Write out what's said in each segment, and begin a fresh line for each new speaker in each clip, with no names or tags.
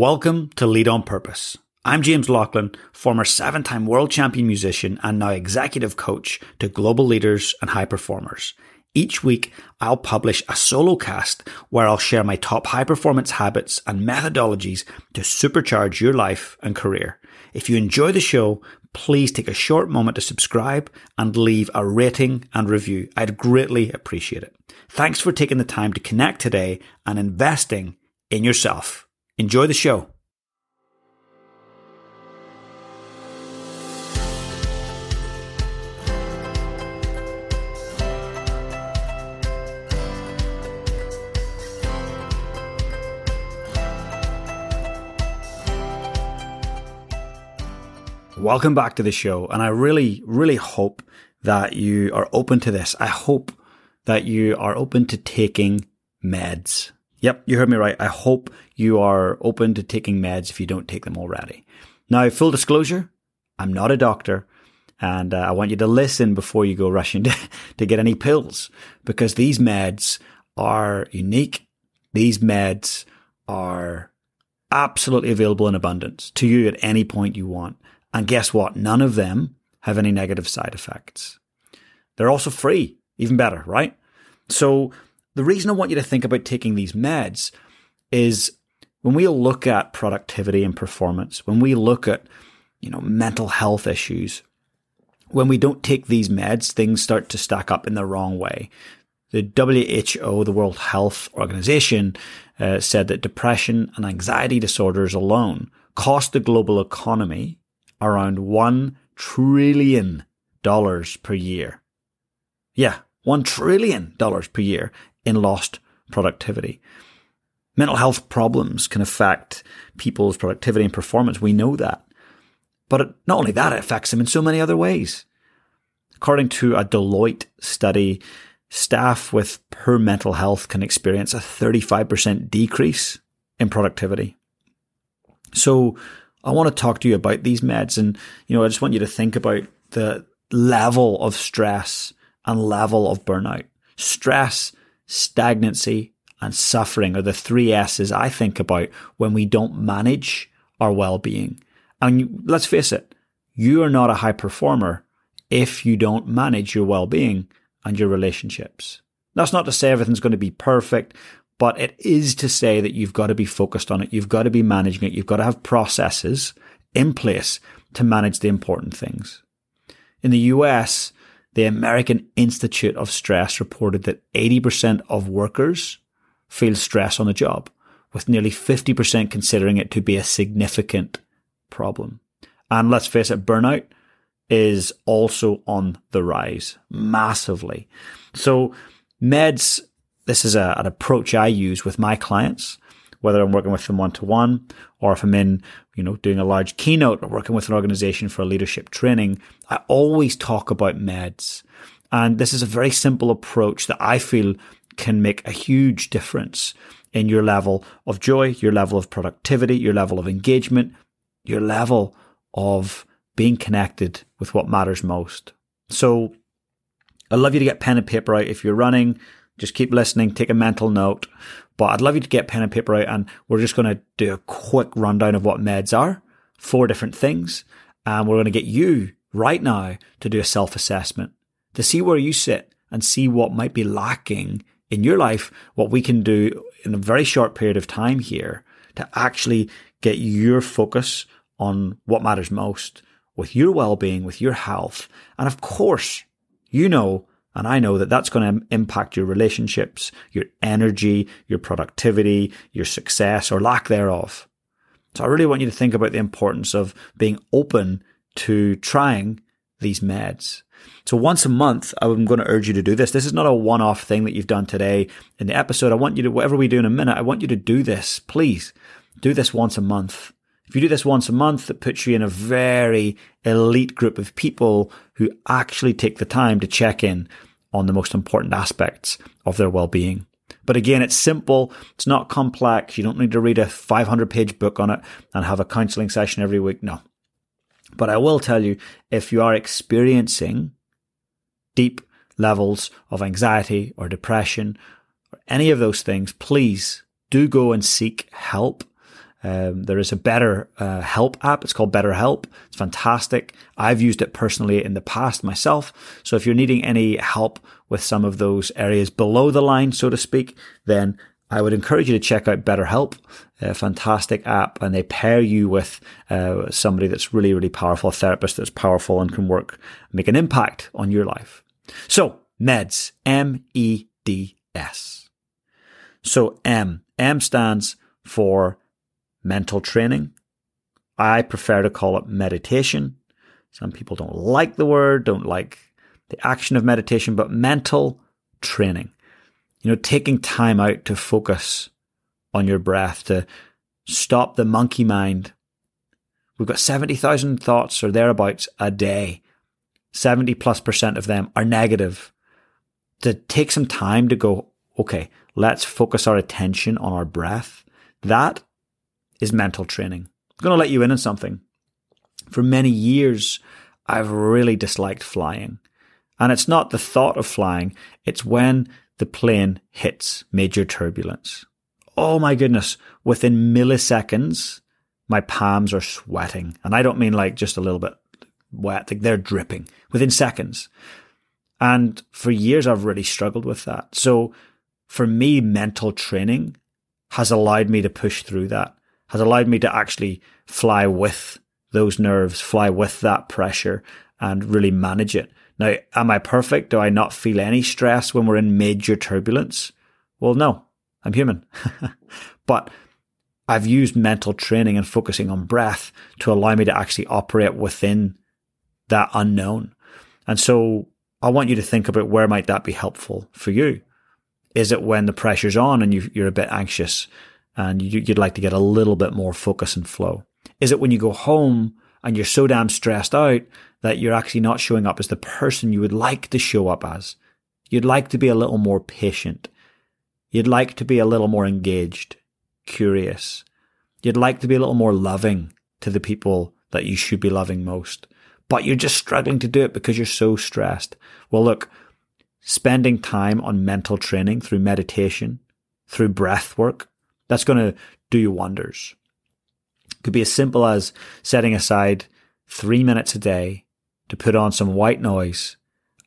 Welcome to Lead on Purpose. I'm James Laughlin, former seven time world champion musician and now executive coach to global leaders and high performers. Each week, I'll publish a solo cast where I'll share my top high performance habits and methodologies to supercharge your life and career. If you enjoy the show, please take a short moment to subscribe and leave a rating and review. I'd greatly appreciate it. Thanks for taking the time to connect today and investing in yourself. Enjoy the show. Welcome back to the show. And I really, really hope that you are open to this. I hope that you are open to taking meds. Yep, you heard me right. I hope you are open to taking meds if you don't take them already. Now, full disclosure, I'm not a doctor and uh, I want you to listen before you go rushing to, to get any pills because these meds are unique. These meds are absolutely available in abundance to you at any point you want. And guess what? None of them have any negative side effects. They're also free, even better, right? So the reason I want you to think about taking these meds is when we look at productivity and performance, when we look at, you know, mental health issues, when we don't take these meds, things start to stack up in the wrong way. The WHO, the World Health Organization, uh, said that depression and anxiety disorders alone cost the global economy around $1 trillion per year. Yeah, $1 trillion per year in lost productivity. Mental health problems can affect people's productivity and performance. We know that. But not only that, it affects them in so many other ways. According to a Deloitte study, staff with poor mental health can experience a 35% decrease in productivity. So I want to talk to you about these meds and, you know, I just want you to think about the level of stress and level of burnout. Stress stagnancy, and suffering are the three S's I think about when we don't manage our well-being. And let's face it, you are not a high performer if you don't manage your well-being and your relationships. That's not to say everything's going to be perfect, but it is to say that you've got to be focused on it. You've got to be managing it. You've got to have processes in place to manage the important things. In the US, the American Institute of Stress reported that 80% of workers feel stress on the job, with nearly 50% considering it to be a significant problem. And let's face it, burnout is also on the rise massively. So meds, this is a, an approach I use with my clients whether I'm working with them one to one or if I'm in, you know, doing a large keynote or working with an organization for a leadership training, I always talk about meds. And this is a very simple approach that I feel can make a huge difference in your level of joy, your level of productivity, your level of engagement, your level of being connected with what matters most. So I'd love you to get pen and paper out if you're running. Just keep listening, take a mental note. But I'd love you to get pen and paper out and we're just going to do a quick rundown of what meds are, four different things. And we're going to get you right now to do a self assessment to see where you sit and see what might be lacking in your life, what we can do in a very short period of time here to actually get your focus on what matters most with your well-being, with your health. And of course, you know and I know that that's going to impact your relationships, your energy, your productivity, your success or lack thereof. So I really want you to think about the importance of being open to trying these meds. So once a month, I'm going to urge you to do this. This is not a one-off thing that you've done today in the episode. I want you to, whatever we do in a minute, I want you to do this. Please do this once a month. If you do this once a month, it puts you in a very elite group of people who actually take the time to check in on the most important aspects of their well-being. But again, it's simple. It's not complex. You don't need to read a 500 page book on it and have a counseling session every week. No. But I will tell you, if you are experiencing deep levels of anxiety or depression or any of those things, please do go and seek help Um, there is a better uh, help app. It's called BetterHelp. It's fantastic. I've used it personally in the past myself. So if you're needing any help with some of those areas below the line, so to speak, then I would encourage you to check out BetterHelp, a fantastic app, and they pair you with uh, somebody that's really, really powerful, a therapist that's powerful and can work, make an impact on your life. So, MEDS, M E D S. So, M, M stands for mental training. I prefer to call it meditation. Some people don't like the word, don't like the action of meditation, but mental training you know, taking time out to focus on your breath, to stop the monkey mind. We've got 70,000 thoughts or thereabouts a day. 70 plus percent of them are negative. To take some time to go, okay, let's focus our attention on our breath. That is mental training. I'm going to let you in on something. For many years, I've really disliked flying. And it's not the thought of flying, it's when the plane hits major turbulence. Oh my goodness, within milliseconds, my palms are sweating. And I don't mean like just a little bit wet, like they're dripping within seconds. And for years, I've really struggled with that. So for me, mental training has allowed me to push through that, has allowed me to actually fly with those nerves, fly with that pressure and really manage it. Now, am I perfect? Do I not feel any stress when we're in major turbulence? Well, no, I'm human. but I've used mental training and focusing on breath to allow me to actually operate within that unknown. And so I want you to think about where might that be helpful for you? Is it when the pressure's on and you, are a bit anxious and you'd like to get a little bit more focus and flow? Is it when you go home and you're so damn stressed out that you're actually not showing up as the person you would like to show up as. You'd like to be a little more patient. You'd like to be a little more engaged, curious. You'd like to be a little more loving to the people that you should be loving most. But you're just struggling to do it because you're so stressed. Well, look, spending time on mental training through meditation, through breath work, that's going to do you wonders. It could be as simple as setting aside three minutes a day to put on some white noise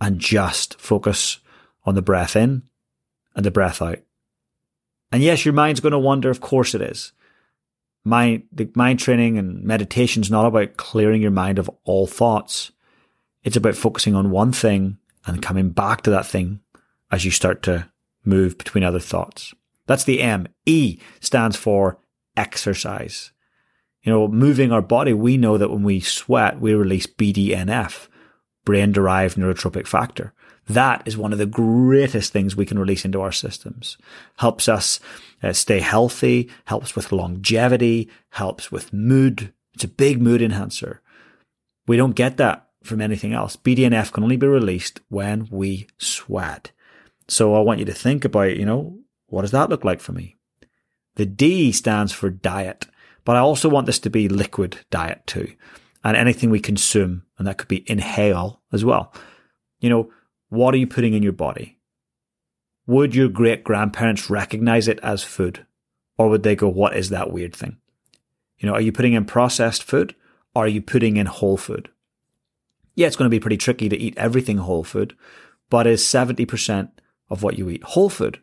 and just focus on the breath in and the breath out. And yes, your mind's going to wander. Of course it is. Mind, the mind training and meditation is not about clearing your mind of all thoughts. It's about focusing on one thing and coming back to that thing as you start to move between other thoughts. That's the M. E stands for exercise you know, moving our body, we know that when we sweat, we release BDNF, brain derived neurotrophic factor. That is one of the greatest things we can release into our systems. Helps us uh, stay healthy, helps with longevity, helps with mood. It's a big mood enhancer. We don't get that from anything else. BDNF can only be released when we sweat. So I want you to think about, you know, what does that look like for me? The D stands for diet. But I also want this to be liquid diet too. And anything we consume, and that could be inhale as well. You know, what are you putting in your body? Would your great grandparents recognize it as food? Or would they go, what is that weird thing? You know, are you putting in processed food? Or are you putting in whole food? Yeah, it's going to be pretty tricky to eat everything whole food, but is 70% of what you eat whole food?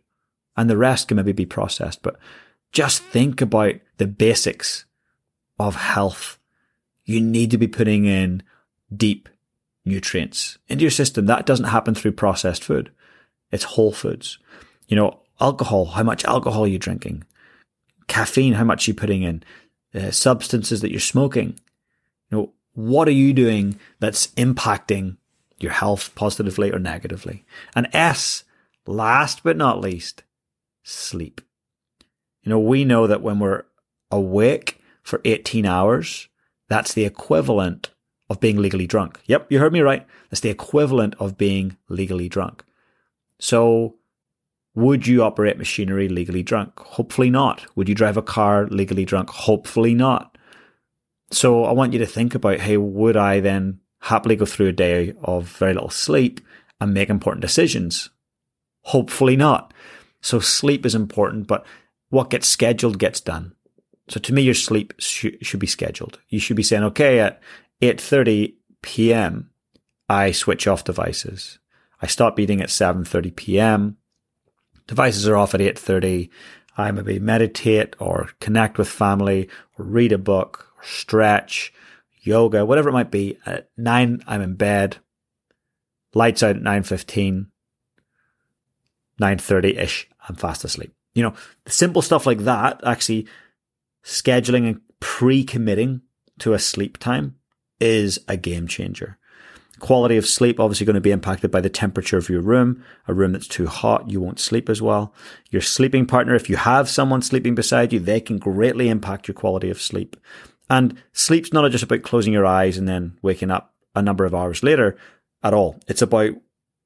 And the rest can maybe be processed. But just think about the basics of health. You need to be putting in deep nutrients into your system. That doesn't happen through processed food. It's whole foods. You know, alcohol, how much alcohol are you drinking? Caffeine, how much are you putting in? Uh, substances that you're smoking. You know, what are you doing that's impacting your health positively or negatively? And S, last but not least, sleep. You know, we know that when we're awake for 18 hours, that's the equivalent of being legally drunk. Yep, you heard me right. That's the equivalent of being legally drunk. So, would you operate machinery legally drunk? Hopefully not. Would you drive a car legally drunk? Hopefully not. So, I want you to think about hey, would I then happily go through a day of very little sleep and make important decisions? Hopefully not. So, sleep is important, but what gets scheduled gets done. So to me, your sleep sh- should be scheduled. You should be saying, okay, at 8.30 p.m., I switch off devices. I stop eating at 7.30 p.m. Devices are off at 8.30. I maybe meditate or connect with family or read a book or stretch, yoga, whatever it might be. At 9, I'm in bed. Lights out at 9.15. 9.30-ish, I'm fast asleep. You know, simple stuff like that, actually scheduling and pre-committing to a sleep time is a game changer. Quality of sleep obviously going to be impacted by the temperature of your room. A room that's too hot, you won't sleep as well. Your sleeping partner, if you have someone sleeping beside you, they can greatly impact your quality of sleep. And sleep's not just about closing your eyes and then waking up a number of hours later at all. It's about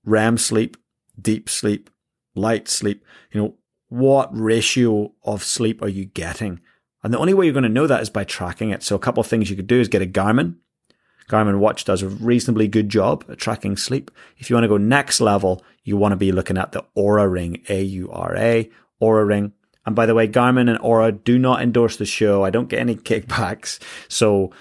REM sleep, deep sleep, light sleep. You know, what ratio of sleep are you getting? And the only way you're going to know that is by tracking it. So a couple of things you could do is get a Garmin. Garmin Watch does a reasonably good job at tracking sleep. If you want to go next level, you want to be looking at the Oura Ring, A-U-R-A, Oura Ring. And by the way, Garmin and Oura do not endorse the show. I don't get any kickbacks. So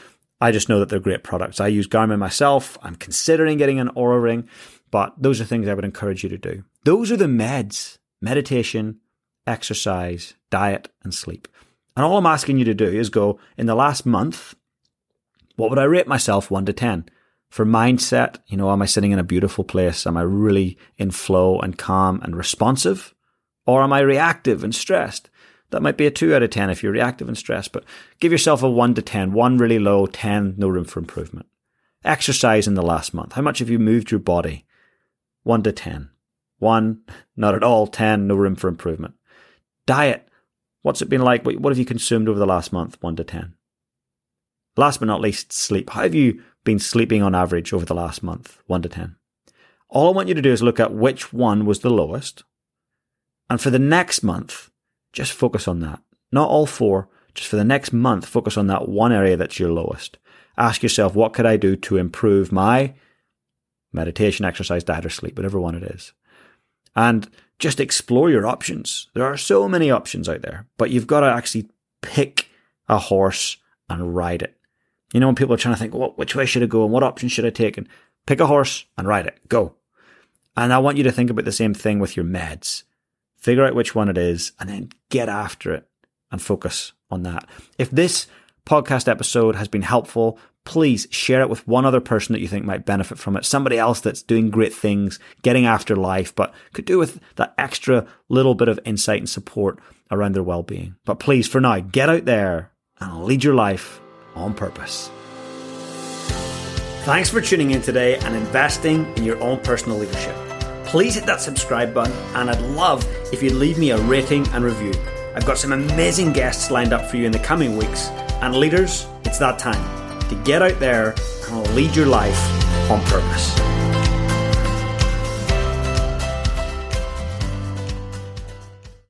I just know that they're great products. I use Garmin myself. I'm considering getting an Oura Ring, but those are things I would encourage you to do. Those are the meds, meditation, exercise, diet, and sleep. And all I'm asking you to do is go in the last month, what would I rate myself 1 to 10? For mindset, you know, am I sitting in a beautiful place? Am I really in flow and calm and responsive? Or am I reactive and stressed? That might be a 2 out of 10 if you're reactive and stressed, but give yourself a 1 to 10. 1 really low, 10 no room for improvement. Exercise in the last month. How much have you moved your body? 1 to 10. 1, not at all. 10, no room for improvement. Diet. What's it been like? What have you consumed over the last month? 1 to 10. Last but not least, sleep. How have you been sleeping on average over the last month? 1 to 10. All I want you to do is look at which one was the lowest. And for the next month, just focus on that. Not all four, just for the next month, focus on that one area that's your lowest. Ask yourself, what could I do to improve my meditation, exercise, diet, or sleep, whatever one it is? And just explore your options. There are so many options out there, but you've got to actually pick a horse and ride it. You know, when people are trying to think, well, which way should I go and what option should I take? And pick a horse and ride it. Go. And I want you to think about the same thing with your meds. Figure out which one it is and then get after it and focus on that. If this podcast episode has been helpful, please share it with one other person that you think might benefit from it. Somebody else that's doing great things, getting after life, but could do with that extra little bit of insight and support around their well-being. But please, for now, get out there and lead your life on purpose. Thanks for tuning in today and investing in your own personal leadership. Please hit that subscribe button, and I'd love if you'd leave me a rating and review. I've got some amazing guests lined up for you in the coming weeks, and leaders, it's that time to get out there and lead your life on purpose.